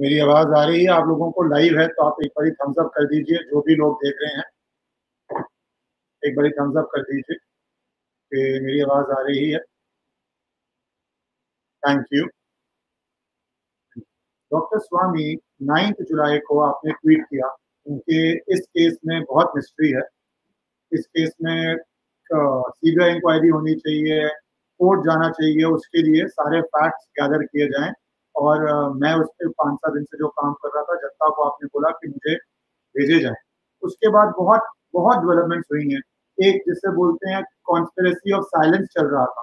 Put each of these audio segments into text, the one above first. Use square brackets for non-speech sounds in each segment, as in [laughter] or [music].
मेरी आवाज़ आ रही है, आप लोगों को लाइव है तो आप एक बारी थम्स अप कर दीजिए, जो भी लोग देख रहे हैं। एक बारी थम्स अप कर दीजिए कि मेरी आवाज़ आ रही है। Thank you doctor Swamy ninth जुलाई को आपने ट्वीट किया उनके इस केस में बहुत मिस्ट्री है। इस केस में सीबीआई इंक्वायरी होनी चाहिए कोर्ट जाना चाहिए, उसके लिए सारे फैक्ट्स गैदर किए जाएँ। और मैं उस पर पाँच सात दिन से जो काम कर रहा था जनता को आपने बोला कि मुझे भेजे जाए। उसके बाद बहुत बहुत डेवलपमेंट हुई है। एक जिसे बोलते हैं कॉन्स्पिरसी ऑफ़ साइलेंस चल रहा था।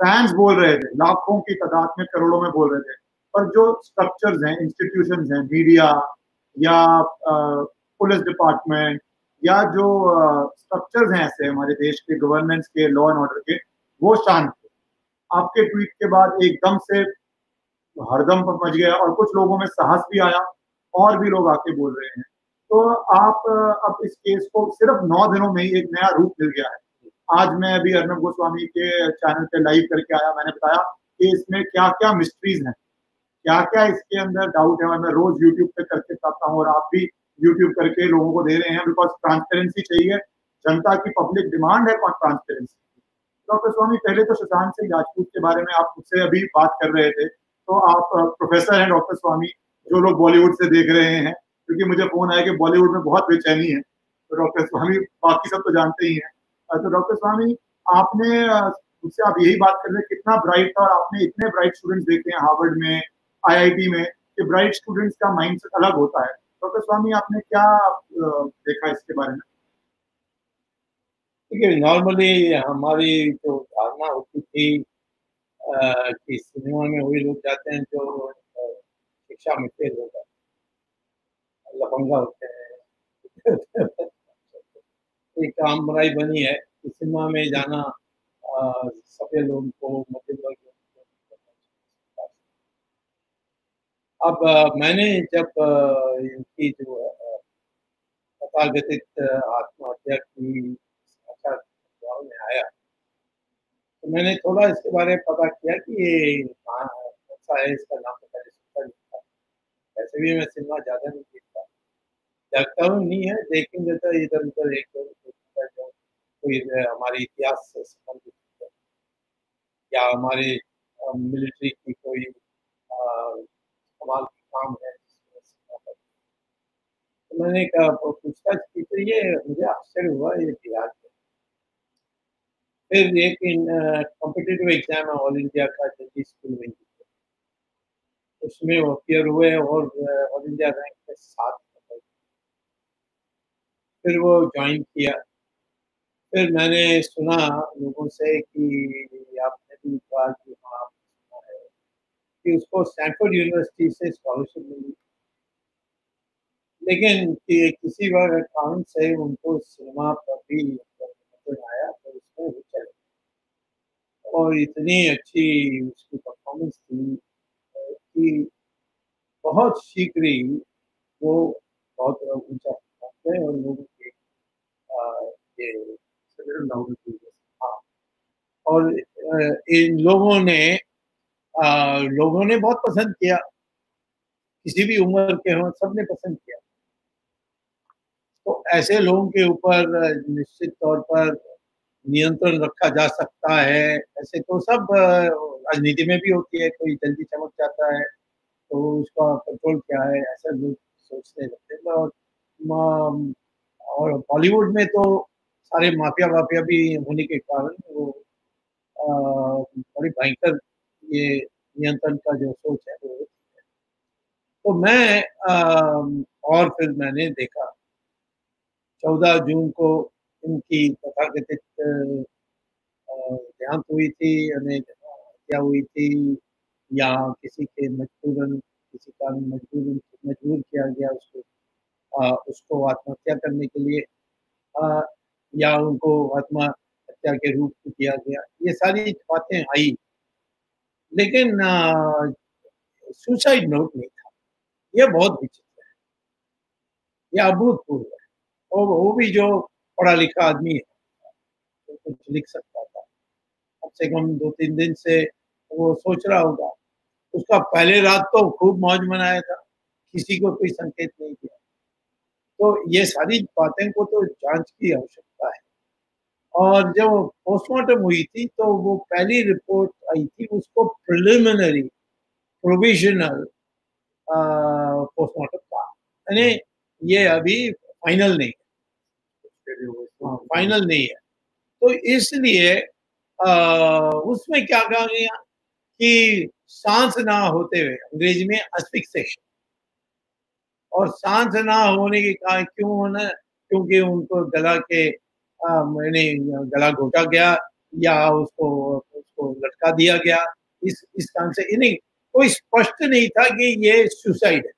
फैंस बोल रहे थे, लाखों की तादाद में, करोड़ों में बोल रहे थे। पर जो स्ट्रक्चर्स हैं इंस्टीट्यूशन हैं मीडिया या पुलिस डिपार्टमेंट या जो स्ट्रक्चर्स हैं ऐसे हमारे देश के गवर्नेंस के लॉ एंड ऑर्डर के, वो शांत थे। आपके ट्वीट के बाद एकदम से हरदम मच गया और कुछ लोगों में साहस भी आया, और भी लोग आके बोल रहे हैं। तो आप, अब इस केस को सिर्फ़ नौ दिनों में ही एक नया रूप मिल गया है। आज मैं अभी अर्नब गोस्वामी के चैनल पे लाइव करके आया, मैंने बताया कि इसमें क्या क्या मिस्ट्रीज हैं। क्या क्या इसके अंदर डाउट है, और मैं रोज यूट्यूब पे करके चाहता हूँ, और आप भी यूट्यूब करके लोगों को दे रहे हैं बिकॉज़ ट्रांसपेरेंसी चाहिए। जनता की पब्लिक डिमांड है ट्रांसपेरेंसी डॉक्टर स्वामी, पहले तो सुशांत सिंह राजपूत के बारे में आप मुझसे अभी बात कर रहे थे। तो आप प्रोफेसर हैं डॉक्टर स्वामी, जो लोग बॉलीवुड से देख रहे हैं, क्योंकि मुझे फ़ोन आया कि बॉलीवुड में बहुत बेचैनी है तो डॉक्टर स्वामी बाकी सब तो जानते ही हैं। तो डॉक्टर स्वामी, आपने मुझसे आप यही बात कर रहे हैं, कितना ब्राइट था और आपने इतने ब्राइट स्टूडेंट्स देखे हैं हार्वर्ड में आईआईटी में, कि ब्राइट स्टूडेंट्स का माइंडसेट अलग होता है। डॉक्टर स्वामी, आपने क्या देखा इसके बारे में? देखिए नॉर्मली हमारी जो धारणा होती थी कि सिनेमा में वही लोग जाते हैं जो शिक्षा में फेल हो जाते लफंगा होते हैं एक काम बुराई बनी है कि सिनेमा में जाना सफ़ेद लोगों को मध्यम वर्ग अब मैंने जब इनकी जो तथागतित आत्महत्या की अच्छा में आया तो मैंने थोड़ा इसके बारे में पता किया कि ये कहाँ सा है, इसका नाम पता नहीं सुनता था। वैसे भी मैं सिनेमा ज़्यादा नहीं देखता। देखता हूँ, नहीं है देखेंगे तो इधर उधर एक कोई हमारे इतिहास से संबंधित या हमारे मिलिट्री की कोई कमाल की काम है तो मैंने पूछताछ की। तो ये मुझे आश्चर्य हुआ, ये बिहार फिर एक इन कॉम्पिटिटिव एग्ज़ाम है ऑल इंडिया का जल्दी स्कूल में उसमें वो अपियर हुए और ऑल इंडिया रैंक के साथ फिर वो ज्वाइन किया। फिर मैंने सुना लोगों से कि आपने भी कहा कि हाँ सुना है कि उसको स्टैनफोर्ड यूनिवर्सिटी से स्कॉलरशिप मिली। लेकिन कि किसी बार कारण से उनको सिनेमा पर भी आया। और इतनी अच्छी उसकी परफॉर्मेंस थी कि बहुत शीघ्र ही वो बहुत ऊँचा पहुँचे और लोगों के ये हाँ। और इन लोगों ने आ, लोगों ने बहुत पसंद किया। किसी भी उम्र के हों सबने पसंद किया। तो ऐसे लोगों के ऊपर निश्चित तौर पर नियंत्रण रखा जा सकता है ऐसे तो सब राजनीति में भी होती है कोई जल्दी चमक जाता है तो उसका कंट्रोल क्या है ऐसा लोग सोचने लगते हैं। और और बॉलीवुड में तो सारे माफिया वाफिया भी होने के कारण वो बड़ी भयंकर ये नियंत्रण का जो सोच है वो तो मैं आ, और फिर मैंने देखा चौदह जून को उनकी तथाकथित देहांत हुई थी यानी हत्या हुई थी या किसी के मजबूरन किसी कारण मजबूर मजबूर किया गया उसको आ, उसको आत्महत्या करने के लिए आ, या उनको आत्महत्या के रूप में किया गया ये सारी बातें आई लेकिन सुसाइड नोट नहीं था यह बहुत विचित्र है यह अभूतपूर्व है और वो भी जो पढ़ा लिखा आदमी है। तो कुछ लिख सकता था। कम से कम दो तीन दिन से वो सोच रहा होगा। उसका पहले रात तो खूब मौज मनाया था। किसी को कोई संकेत नहीं किया तो ये सारी बातें को तो जाँच की आवश्यकता है। और जब पोस्टमार्टम हुई थी तो वो पहली रिपोर्ट आई थी, उसको प्रिलिमिनरी प्रोविजनल पोस्टमार्टम था। यानी ये अभी फाइनल नहीं फाइनल नहीं है। तो इसलिए उसमें क्या कहा गया कि सांस ना होते हुए, अंग्रेज़ी में अस्फिक्सेशन और सांस ना होने के कारण क्यों होना क्योंकि उनको गला के मैंने गला घोटा गया या उसको उसको लटका दिया गया। इस इस कारण से नहीं, कोई स्पष्ट नहीं था कि ये सुसाइड है।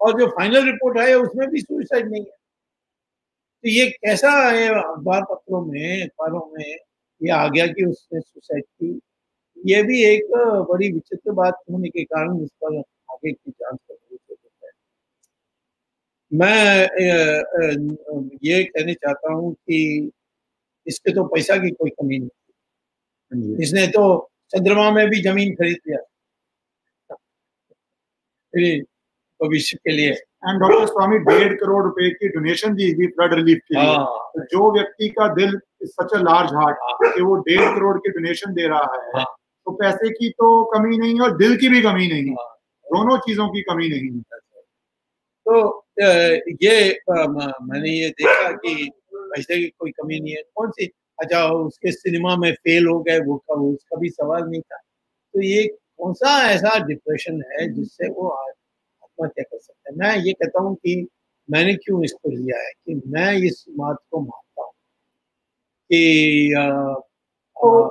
और जो फाइनल रिपोर्ट है उसमें भी सुसाइड नहीं है। तो ये कैसा है अखबार पत्रों में अखबारों में? ये आ गया कि उसने सुसाइड की। ये भी एक बड़ी विचित्र बात होने के कारण इस पर आगे की जाँच है। मैं ये कहने चाहता हूँ कि इसके तो पैसा की कोई कमी नहीं हाँ इसने तो चंद्रमा में भी ज़मीन खरीद लिया। भविष्य के लिए। एंड डॉक्टर स्वामी डेढ़ करोड़ रुपए की डोनेशन दी थी फ्लड रिलीफ के लिए। हाँ। तो जो व्यक्ति का दिल सच अ लार्ज हार्ट कि वो डेढ़ करोड़ की डोनेशन दे रहा है हाँ। तो पैसे की तो कमी नहीं है और दिल की भी कमी नहीं है। दोनों चीज़ों की कमी नहीं है। तो ये मैंने ये देखा कि पैसे की कोई कमी नहीं है। कौन सी? अच्छा उसके सिनेमा में फेल हो गए वो का उसका भी सवाल नहीं था। तो ये कौन सा ऐसा डिप्रेशन है जिससे वो आत्महत्या कर सकता है। मैं ये कहता हूँ कि मैंने क्यों इसको लिया है कि मैं इस बात को मानता हूँ कि आ, आ,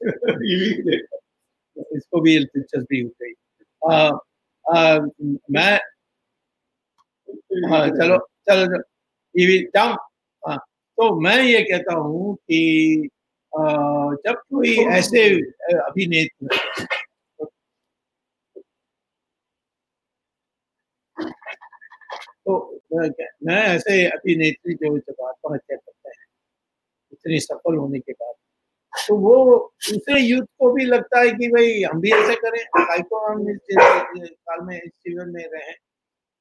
[laughs] इसको भी दिलचस्पी हो गई। मैं हाँ चलो चलो जाऊँ हाँ तो मैं ये कहता हूँ कि आ, जब कोई ऐसे अभिनेत्री तो मैं ऐसे अभिनेत्री जो जब आत्महत्या करते हैं, इतनी सफल होने के बाद। तो वो दूसरे यूथ को भी लगता है कि भाई हम भी ऐसे करें को हम इस साल में, इस जीवन में रहें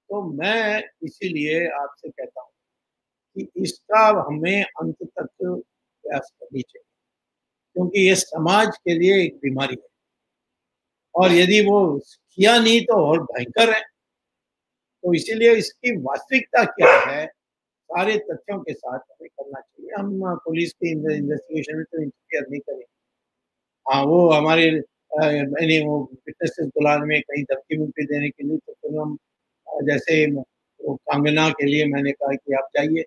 तो मैं इसीलिए आपसे कहता हूँ कि इसका हमें अंत तक प्रयास करनी चाहिए, क्योंकि ये समाज के लिए एक बीमारी है। और यदि वो किया नहीं तो और भयंकर है। तो इसीलिए इसकी वास्तविकता क्या है? सारे तथ्यों के साथ हमें करना चाहिए। हम पुलिस की इन्वेस्टिगेशन में तो इंटरफियर नहीं करें हाँ वो हमारे मैंने वो फिटनेस बुलाने में कहीं धमकी मुक्ति देने के लिए तो फिर हम जैसे वो कांगना के लिए मैंने कहा कि आप जाइए।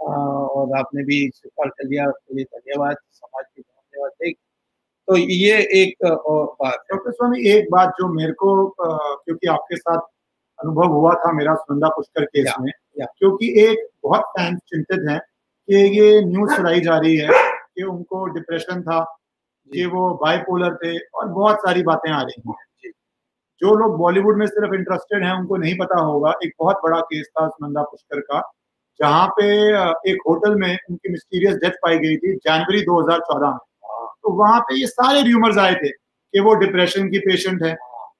और आपने भी स्वीकार कर लिया। उसके लिए धन्यवाद। समाज की धन्यवाद। देख तो ये एक और बात। डॉक्टर स्वामी, एक बात जो मेरे को क्योंकि आपके साथ अनुभव हुआ था मेरा सुनंदा पुष्कर केस या, में या। क्योंकि एक बहुत फैंस चिंतित हैं कि ये न्यूज़ सुनाई जा रही है कि उनको डिप्रेशन था कि वो बाइपोलर थे और बहुत सारी बातें आ रही हैं। जो। लोग बॉलीवुड में सिर्फ़ इंटरेस्टेड हैं उनको नहीं पता होगा एक बहुत बड़ा केस था सुनंदा पुष्कर का जहाँ पे एक होटल में उनकी मिस्टीरियस डेथ पाई गई थी जनवरी 2014 में। तो वहाँ पे ये सारे र्यूमर्स आए थे कि वो डिप्रेशन की पेशेंट है।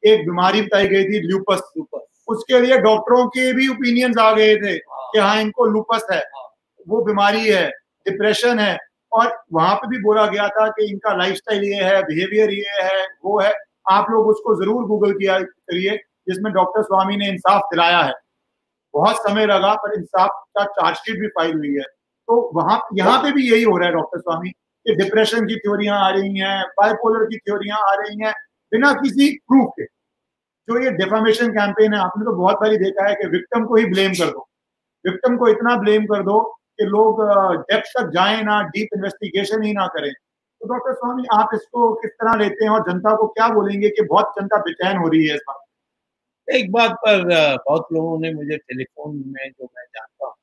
एक बीमारी बताई गई थी ल्यूपस ल्यूपस उसके लिए डॉक्टरों के भी ओपिनियंस आ गए थे कि हाँ इनको लूपस है वो बीमारी है डिप्रेशन है। और वहाँ पे भी बोला गया था कि इनका लाइफस्टाइल ये है बिहेवियर ये है वो है। आप लोग उसको ज़रूर गूगल किया करिए जिसमें डॉक्टर स्वामी ने इंसाफ दिलाया है। बहुत समय लगा पर इंसाफ का चार्जशीट भी फ़ाइल हुई है। तो वहाँ यहाँ पे भी यही हो रहा है डॉक्टर स्वामी कि डिप्रेशन की थ्योरियाँ आ रही हैं बाइपोलर की थ्योरियाँ आ रही हैं बिना किसी प्रूफ के। जो ये डिफामेशन कैंपेन है, आपने तो बहुत बारी देखा है कि विक्टिम को ही ब्लेम कर दो। विक्टिम को इतना ब्लेम कर दो कि लोग डेप्थ तक जाए ना डीप इन्वेस्टिगेशन ही ना करें। तो डॉक्टर स्वामी, आप इसको किस तरह लेते हैं और जनता को क्या बोलेंगे कि बहुत जनता बेचैन हो रही है इस बात एक बात पर बहुत लोगों ने मुझे टेलीफोन में जो मैं जानता हूँ,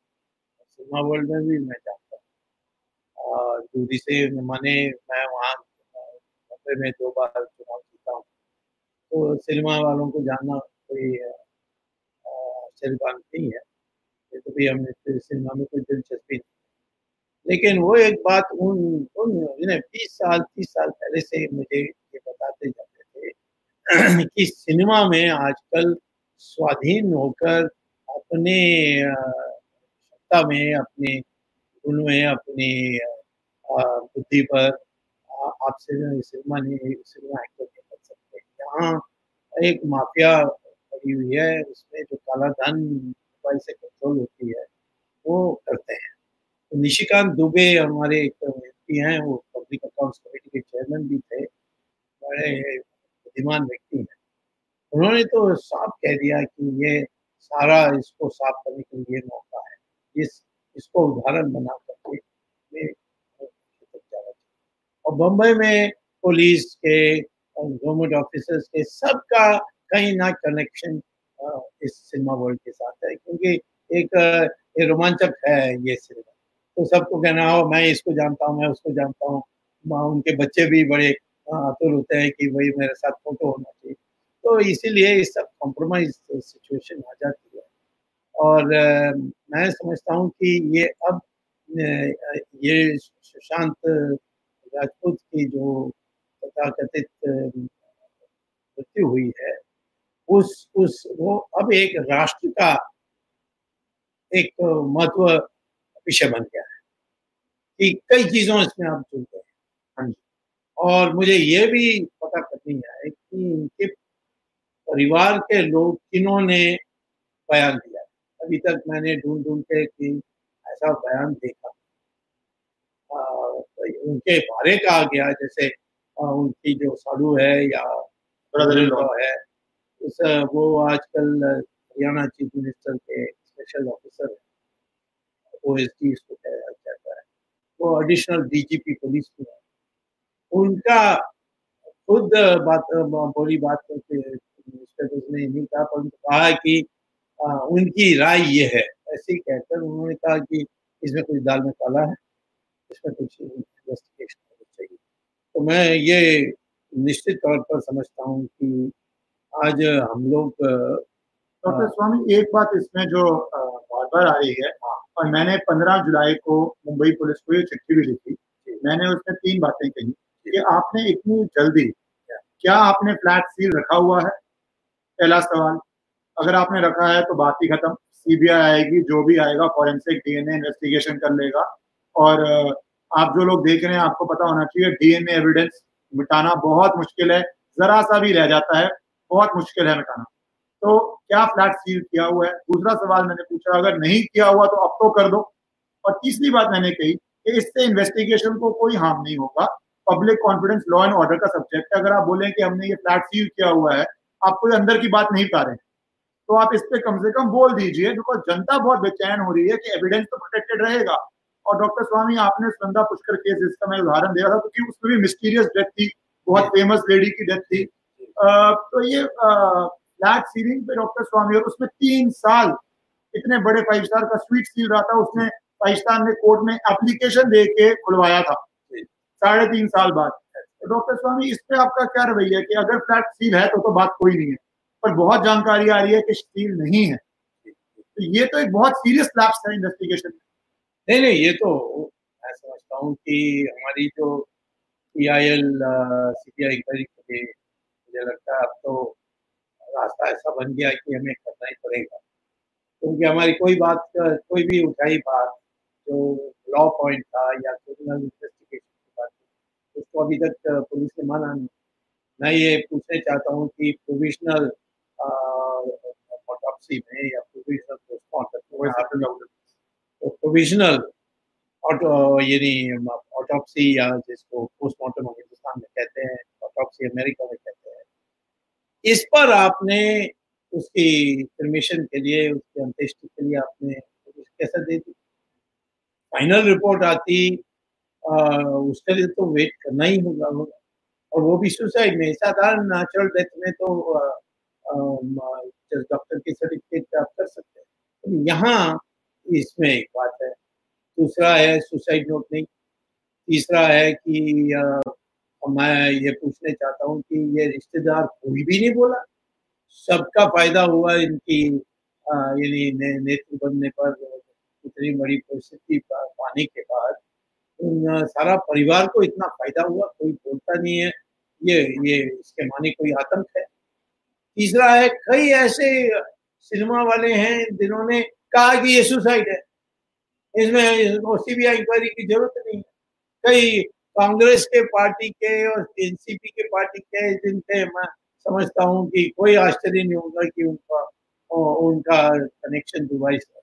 सिनेमा वर्ल्ड में भी मैं जानता हूँ दूरी से माने मैं वहाँ में दो बार चुनाव तो सिनेमा वालों को जानना कोई आश्चर्य बात नहीं है। ये तो भी हमें सिनेमा में कोई दिलचस्पी नहीं लेकिन वो एक बात उन उन बीस साल, तीस साल पहले से मुझे ये बताते जाते थे [clears throat] कि सिनेमा में आजकल स्वाधीन होकर अपने सत्ता में, अपने गुण में, अपनी बुद्धि पर आपसे सिनेमा नहीं, सिनेमा एक्टर यहाँ एक माफिया पड़ी हुई है, उसमें जो काला धन मोबाइल से कंट्रोल होती है, वो करते हैं। तो निशिकांत दुबे हमारे एक व्यक्ति हैं, वो पब्लिक अकाउंट्स कमेटी के चेयरमैन भी थे, बड़े बुद्धिमान व्यक्ति हैं। उन्होंने तो साफ़ कह दिया कि ये सारा इसको साफ़ करने के लिए मौका है। इस, इसको उदाहरण बना करके ये और बम्बई में पुलिस के गवर्नमेंट ऑफिसर्स के सबका कहीं ना कनेक्शन इस सिनेमा वर्ल्ड के साथ है, क्योंकि एक रोमांचक है ये सिनेमा तो सबको कहना हो, मैं इसको जानता हूँ, मैं उसको जानता हूँ। उनके बच्चे भी बड़े आतुर होते हैं कि भाई मेरे साथ फ़ोटो होना चाहिए। तो इसीलिए इस सब कॉम्प्रोमाइज सिचुएशन आ जाती है। और मैं समझता हूँ कि ये अब ये सुशांत राजपूत की जो तथाकथित मृत्यु हुई है उस उस वो अब एक राष्ट्र का एक महत्व विषय बन गया है कि कई चीज़ों इसमें आप जुड़ गए हाँ। जी। और मुझे ये भी पता करनी है कि इनके परिवार के लोग किन्होंने बयान दिया? अभी तक मैंने ढूंढ ढूंढ के कि ऐसा बयान देखा। आ, तो उनके बारे कहा गया जैसे उनकी जो साधु है या ब्रदर लॉ है उस वो आजकल हरियाणा चीफ मिनिस्टर के स्पेशल ऑफिसर है। ओ एस डी इसको कहता है। वो एडिशनल डीजीपी पुलिस में है। उनका खुद बात बोली बात करके उसने नहीं कहा परंतु कहा कि आ, उनकी राय ये है। ऐसे ही कहकर उन्होंने कहा कि इसमें कुछ दाल में काला है इसमें कुछ इन्वेस्टिगेशन तो मैं ये निश्चित तौर पर समझता हूँ कि आज हम लोग डॉक्टर स्वामी एक बात इसमें जो बार बार आ रही है और मैंने 15 जुलाई को मुंबई पुलिस को ये चिट्ठी भी लिखी। मैंने उसमें तीन बातें कही कि आपने इतनी जल्दी क्या? आपने फ्लैट सील रखा हुआ है? पहला सवाल। अगर आपने रखा है तो बात ही खत्म। सीबीआई आएगी जो भी आएगा फॉरेंसिक डीएनए इन्वेस्टिगेशन कर लेगा। और आप जो लोग देख रहे हैं, आपको पता होना चाहिए डीएनए एविडेंस मिटाना बहुत मुश्किल है। जरा सा भी रह जाता है, बहुत मुश्किल है मिटाना। तो क्या फ्लैट सील किया हुआ है? दूसरा सवाल मैंने पूछा, अगर नहीं किया हुआ तो अब तो कर दो। और तीसरी बात मैंने कही कि इससे इन्वेस्टिगेशन को कोई हार्म नहीं होगा। Public confidence law and order का सब्जेक्ट है। अगर आप बोले कि हमने ये फ्लैट सील किया हुआ है, आप कोई अंदर की बात नहीं पा रहे तो आप इस पर कम से कम बोल दीजिए बिकॉज़ जनता बहुत बेचैन हो रही है कि एविडेंस तो प्रोटेक्टेड रहेगा। और डॉक्टर स्वामी आपने सुनंदा पुष्कर केस इसका मैं उदाहरण दे रहा था क्योंकि उसमें भी मिस्टीरियस डेथ थी बहुत फ़ेमस लेडी की डेथ थी। तो ये फ्लैट सीलिंग पे डॉक्टर स्वामी और उसमें तीन साल इतने बड़े फाइव स्टार का स्वीट सील रहा था उसने स्टार ने कोर्ट में एप्लीकेशन दे के खुलवाया था साढ़े तीन साल बाद। तो डॉक्टर स्वामी इस पे आपका क्या रवैया कि अगर फ्लैट सील है तो तो बात कोई नहीं है पर बहुत जानकारी आ रही है कि सील नहीं है। तो ये तो एक बहुत सीरियस लैप्स है इन्वेस्टिगेशन में। नहीं नहीं ये तो मैं समझता हूँ कि हमारी जो P I L C B I inquiry के लिए मुझे लगता है अब तो रास्ता ऐसा बन गया कि हमें करना ही पड़ेगा। क्योंकि हमारी कोई बात कोई भी उठाई बात जो लॉ पॉइंट था या क्रिमिनल इन्वेस्टिगेशन की बात उसको अभी तक पुलिस ने माना नहीं। मैं ये पूछना चाहता हूँ कि प्रोविजनल ऑटोपसी में या प्रोविजनल पोस्टमार्टम प्रोविजनल यानी ऑटोपसी या जिसको पोस्टमार्टम हिंदुस्तान में कहते हैं ऑटोपसी अमेरिका में कहते हैं। इस पर आपने उसकी परमिशन के लिए, उसकी अंत्येष्टि के लिए आपने कैसे दे दी? फाइनल रिपोर्ट आती उसके लिए तो वेट करना ही होगा। होगा और वो भी सुसाइड में, साधारण नेचुरल डेथ में तो डॉक्टर की सर्टिफिकेट प्राप्त कर सकते हैं। तो यहाँ इसमें एक बात है। दूसरा है सुसाइड नोट नहीं। तीसरा है कि आ, मैं ये पूछने चाहता हूँ कि ये रिश्तेदार कोई भी नहीं बोला। सबका फ़ायदा हुआ इनकी यानी ने, नेत्र बनने पर इतनी बड़ी परिस्थिति पाने के बाद सारा परिवार को इतना फ़ायदा हुआ कोई बोलता नहीं है। ये ये इसके माने कोई आतंक है। तीसरा है कई ऐसे सिनेमा वाले हैं जिन्होंने कहा कि ये सुसाइड है। इसमें सीबीआई इंक्वायरी की ज़रूरत नहीं है। कई कांग्रेस के पार्टी के और एनसीपी के पार्टी के जिनसे मैं समझता हूँ कि कोई आश्चर्य नहीं होगा कि उनका उनका कनेक्शन दुबई से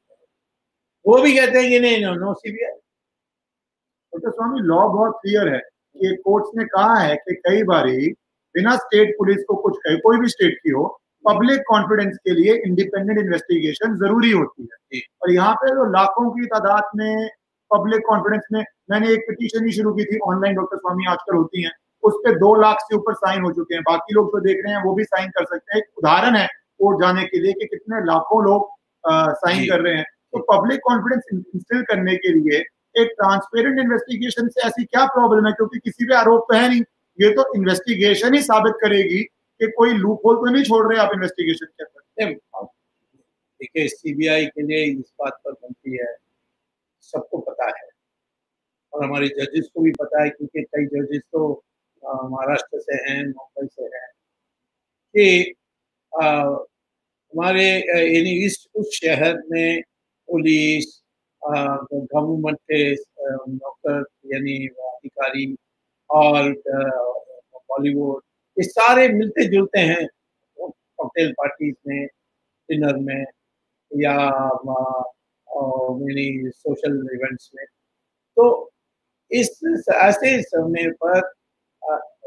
वो भी कहते हैं कि नहीं नो नो सीबीआई तो स्वामी लॉ बहुत क्लियर है कि कोर्ट्स ने कहा है कि कई बारी बिना स्टेट पुलिस को कुछ कहे, कोई भी स्टेट की हो पब्लिक कॉन्फिडेंस के लिए इंडिपेंडेंट इन्वेस्टिगेशन ज़रूरी होती है। और यहाँ पे जो लाखों की तादाद में पब्लिक कॉन्फिडेंस में मैंने एक पिटीशन ही शुरू की थी ऑनलाइन डॉक्टर स्वामी आजकल होती हैं। उस पर दो लाख से ऊपर साइन हो चुके हैं। बाकी लोग जो देख रहे हैं वो भी साइन कर सकते हैं। एक उदाहरण है कोर्ट जाने के लिए कि कितने लाखों लोग साइन कर रहे हैं। तो पब्लिक कॉन्फिडेंस इंस्टिल करने के लिए एक ट्रांसपेरेंट इन्वेस्टिगेशन से ऐसी क्या प्रॉब्लम है? क्योंकि किसी पे आरोप तो है नहीं। ये तो इन्वेस्टिगेशन ही साबित करेगी कि कोई लूप होल तो नहीं छोड़ रहे आप इन्वेस्टिगेशन के अंदर? देखिए सीबीआई के लिए इस बात पर बनती है, सबको पता है। और हमारे जजेस को भी पता है, क्योंकि कई जजेस तो महाराष्ट्र से हैं, मुंबई से हैं, कि हमारे यानी इस, उस शहर में पुलिस गवर्नमेंट के नौकर, यानी अधिकारी, और बॉलीवुड ये सारे मिलते जुलते हैं। कॉकटेल पार्टीज़ में, डिनर में, या मेरी सोशल इवेंट्स में। तो इस ऐसे समय पर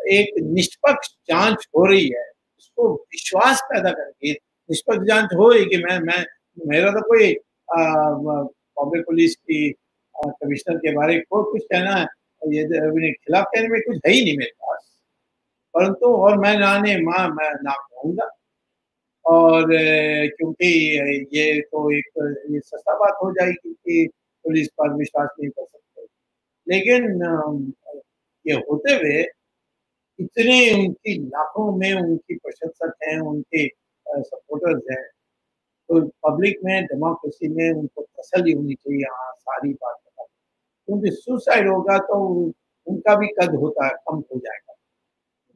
एक निष्पक्ष जाँच हो रही है। उसको विश्वास पैदा करके निष्पक्ष जाँच हो रही कि मैं मैं, मेरा तो कोई बॉम्बे पुलिस की कमिश्नर के बारे को कुछ कहना है। ये खिलाफ कहने में कुछ है ही नहीं मेरे पास। परंतु और मैं नाने, माँ, मैं ना कहूँगा। और क्योंकि ये तो एक, ये सस्ता बात हो जाएगी कि पुलिस पर विश्वास नहीं कर सकते। लेकिन ये होते हुए इतने उनकी लाखों में उनकी प्रशंसक हैं, उनके सपोर्टर्स हैं तो पब्लिक में डेमोक्रेसी में उनको तसली होनी चाहिए हाँ सारी बात क्योंकि सुसाइड होगा तो उनका भी कद होता है, कम हो जाएगा।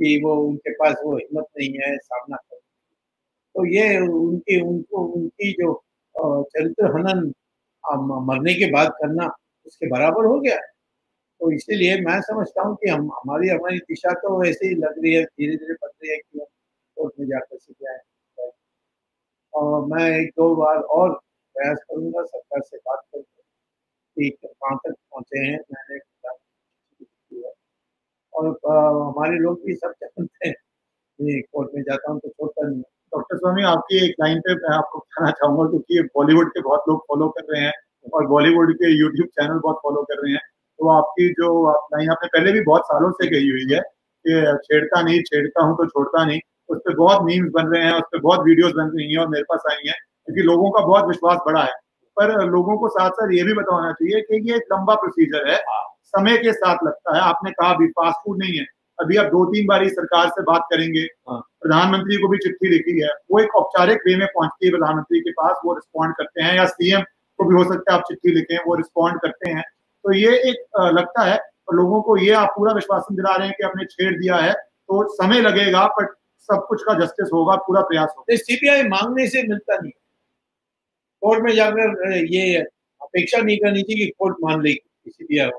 कि वो उनके पास वो हिम्मत नहीं है, सामना कर तो ये उनकी, उनको उनकी जो चरित्र हनन मरने के बाद करना उसके बराबर हो गया। तो इसीलिए मैं समझता हूँ कि हम, हमारी हमारी दिशा तो वैसे ही लग रही है धीरे धीरे बन रही है कि हम कोर्ट में जाकर सीख जाए। और मैं एक दो बार और प्रयास करूँगा, सरकार से बात करके कि कहाँ तक पहुँचे हैं, मैंने और हमारे लोग भी सब जानते हैं। कोर्ट में जाता हूँ तो छोड़ता नहीं डॉक्टर स्वामी आपकी एक लाइन पे मैं आपको कहना चाहूँगा क्योंकि बॉलीवुड के बहुत लोग फॉलो कर रहे हैं और बॉलीवुड के यूट्यूब चैनल बहुत फॉलो कर रहे हैं। तो आपकी जो आप लाइन आपने पहले भी बहुत सालों से कही हुई है कि छेड़ता नहीं छेड़ता हूँ तो छोड़ता नहीं। उस पर बहुत मीम्स बन रहे हैं उस पर बहुत वीडियोस बन रही हैं और मेरे पास आई हैं क्योंकि लोगों का बहुत विश्वास बढ़ा है। पर लोगों को साथ साथ ये भी बताना चाहिए कि ये एक लंबा प्रोसीजर है। समय के साथ लगता है। आपने कहा अभी फास्ट फ़ूड नहीं है। अभी आप दो तीन बार सरकार से बात करेंगे। हाँ। प्रधानमंत्री को भी चिट्ठी लिखी है। वो एक औपचारिक वे में पहुँचती है प्रधानमंत्री के पास। वो रिस्पॉन्ड करते हैं या सीएम को भी हो सकता है आप चिट्ठी लिखें वो रिस्पॉन्ड करते हैं। तो ये एक लगता है और लोगों को ये आप पूरा विश्वास दिला रहे हैं कि आपने छेड़ दिया है। तो समय लगेगा बट सब कुछ का जस्टिस होगा पूरा प्रयास होगा। सीबीआई मांगने से मिलता नहीं कोर्ट में जाकर ये अपेक्षा नहीं करनी चाहिए कि कोर्ट मान लेगी सीबीआई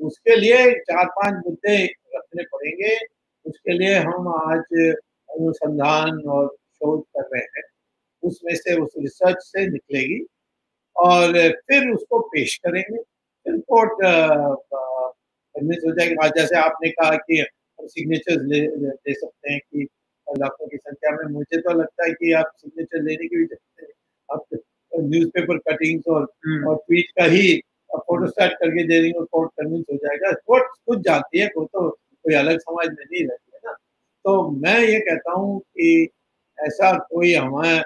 उसके लिए चार पाँच मुद्दे रखने पड़ेंगे। उसके लिए हम आज अनुसंधान और शोध कर रहे हैं। उसमें से उस रिसर्च से निकलेगी और फिर उसको पेश करेंगे। फिर कोर्ट हो जाएगी। आज जैसे आपने कहा कि हम सिग्नेचर ले, ले सकते हैं कि लाखों की संख्या में। मुझे तो लगता है कि आप सिग्नेचर लेने की भी हैं। आप न्यूज़पेपर कटिंग्स और हम्म। और ट्वीट का ही फ़ोटो स्टार्ट करके दे देंगे, कोर्ट कन्विंस हो जाएगा। कोर्ट खुद जाती है कोर्ट तो कोई अलग समाज में नहीं रहती है ना। तो मैं ये कहता हूँ कि ऐसा कोई हमारा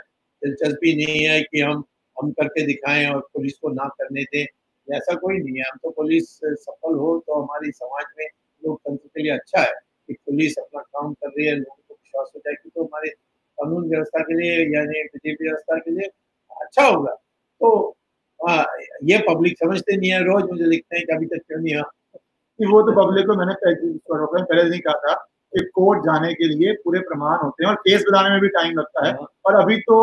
दिलचस्पी नहीं है कि हम हम करके दिखाएँ और पुलिस को ना करने दें। ऐसा कोई नहीं है। हम तो पुलिस सफल हो तो हमारी समाज में लोकतंत्र के लिए अच्छा है कि पुलिस अपना काम कर रही है, लोगों को विश्वास हो जाए कि तो हमारे कानून व्यवस्था के लिए, यानी विधि व्यवस्था के लिए अच्छा होगा। तो आ, ये पब्लिक समझते नहीं है रोज मुझे लिखते हैं कि अभी तक क्यों नहीं कि वो तो पब्लिक को मैंने पहले नहीं कहा था कि कोर्ट जाने के लिए पूरे प्रमाण होते हैं और केस बनाने में भी टाइम लगता है। हाँ। और अभी तो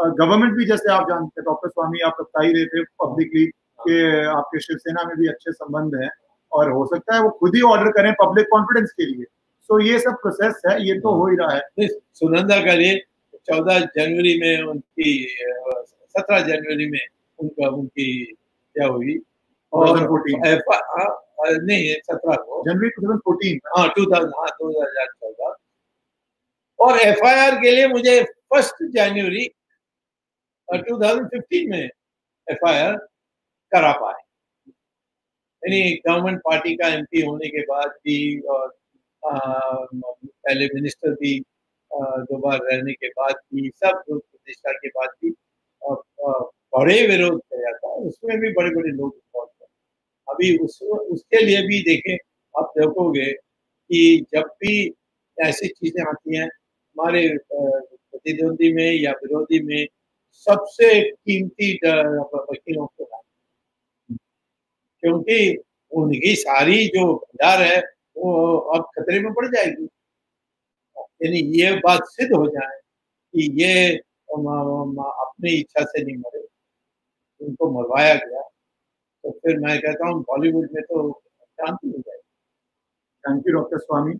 गवर्नमेंट भी जैसे आप जानते हैं डॉक्टर स्वामी आप बता ही रहे थे पब्लिकली कि आपके शिवसेना में भी अच्छे संबंध हैं और हो सकता है वो खुद ही ऑर्डर करें पब्लिक कॉन्फिडेंस के लिए। तो ये सब प्रोसेस है ये तो हो ही रहा है। सुनंदा का ये चौदह जनवरी में उनकी सत्रह जनवरी में उनका उनकी क्या हुई? और एफ़ नहीं सत्रह को। जनवरी 2014 हाँ टू थाउज़ेंड हाँ दो हज़ार चौदह और एफआईआर के लिए मुझे first January two thousand fifteen में एफआईआर करा पाए। यानी गवर्नमेंट पार्टी का एमपी होने के बाद भी और आ, पहले मिनिस्टर भी दो बार रहने के बाद भी सब प्रतिष्ठा के बाद भी बड़े विरोध किया था उसमें भी बड़े बड़े लोग अभी उस, उसके लिए भी देखें, आप देखोगे कि जब भी ऐसी चीज़ें आती हैं, हमारे प्रतिद्वंदी में या विरोधी में सबसे कीमती वकीलों को क्योंकि उनकी सारी जो भंडार है, वो अब खतरे में पड़ जाएगी। यानी ये बात सिद्ध हो जाए कि ये अपनी इच्छा से नहीं मरे। उनको मरवाया गया तो फिर मैं कहता हूँ, बॉलीवुड में तो शांति हो जाएगी। थैंक यू डॉक्टर स्वामी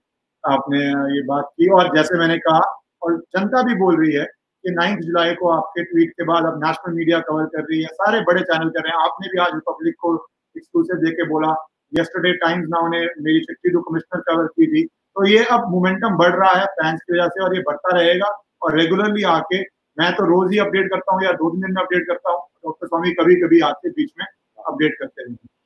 आपने ये बात की और जैसे मैंने कहा, और जनता भी बोल रही है कि नाइन्थ जुलाई को आपके ट्वीट के बाद अब नेशनल मीडिया कवर कर रही है, सारे बड़े चैनल कर रहे हैं। आपने भी आज रिपब्लिक को एक्सक्लूसिव देके बोला। यस्टरडे टाइम्स नाउ ने मेरी चिट्ठी टू कमिश्नर कवर की थी। तो ये अब मोमेंटम बढ़ रहा है फैंस की वजह से और ये बढ़ता रहेगा और रेगुलरली आके मैं तो रोज ही अपडेट करता हूँ या दो दिन में अपडेट करता हूँ। डॉक्टर स्वामी कभी कभी आते बीच में अपडेट करते रहते थैंक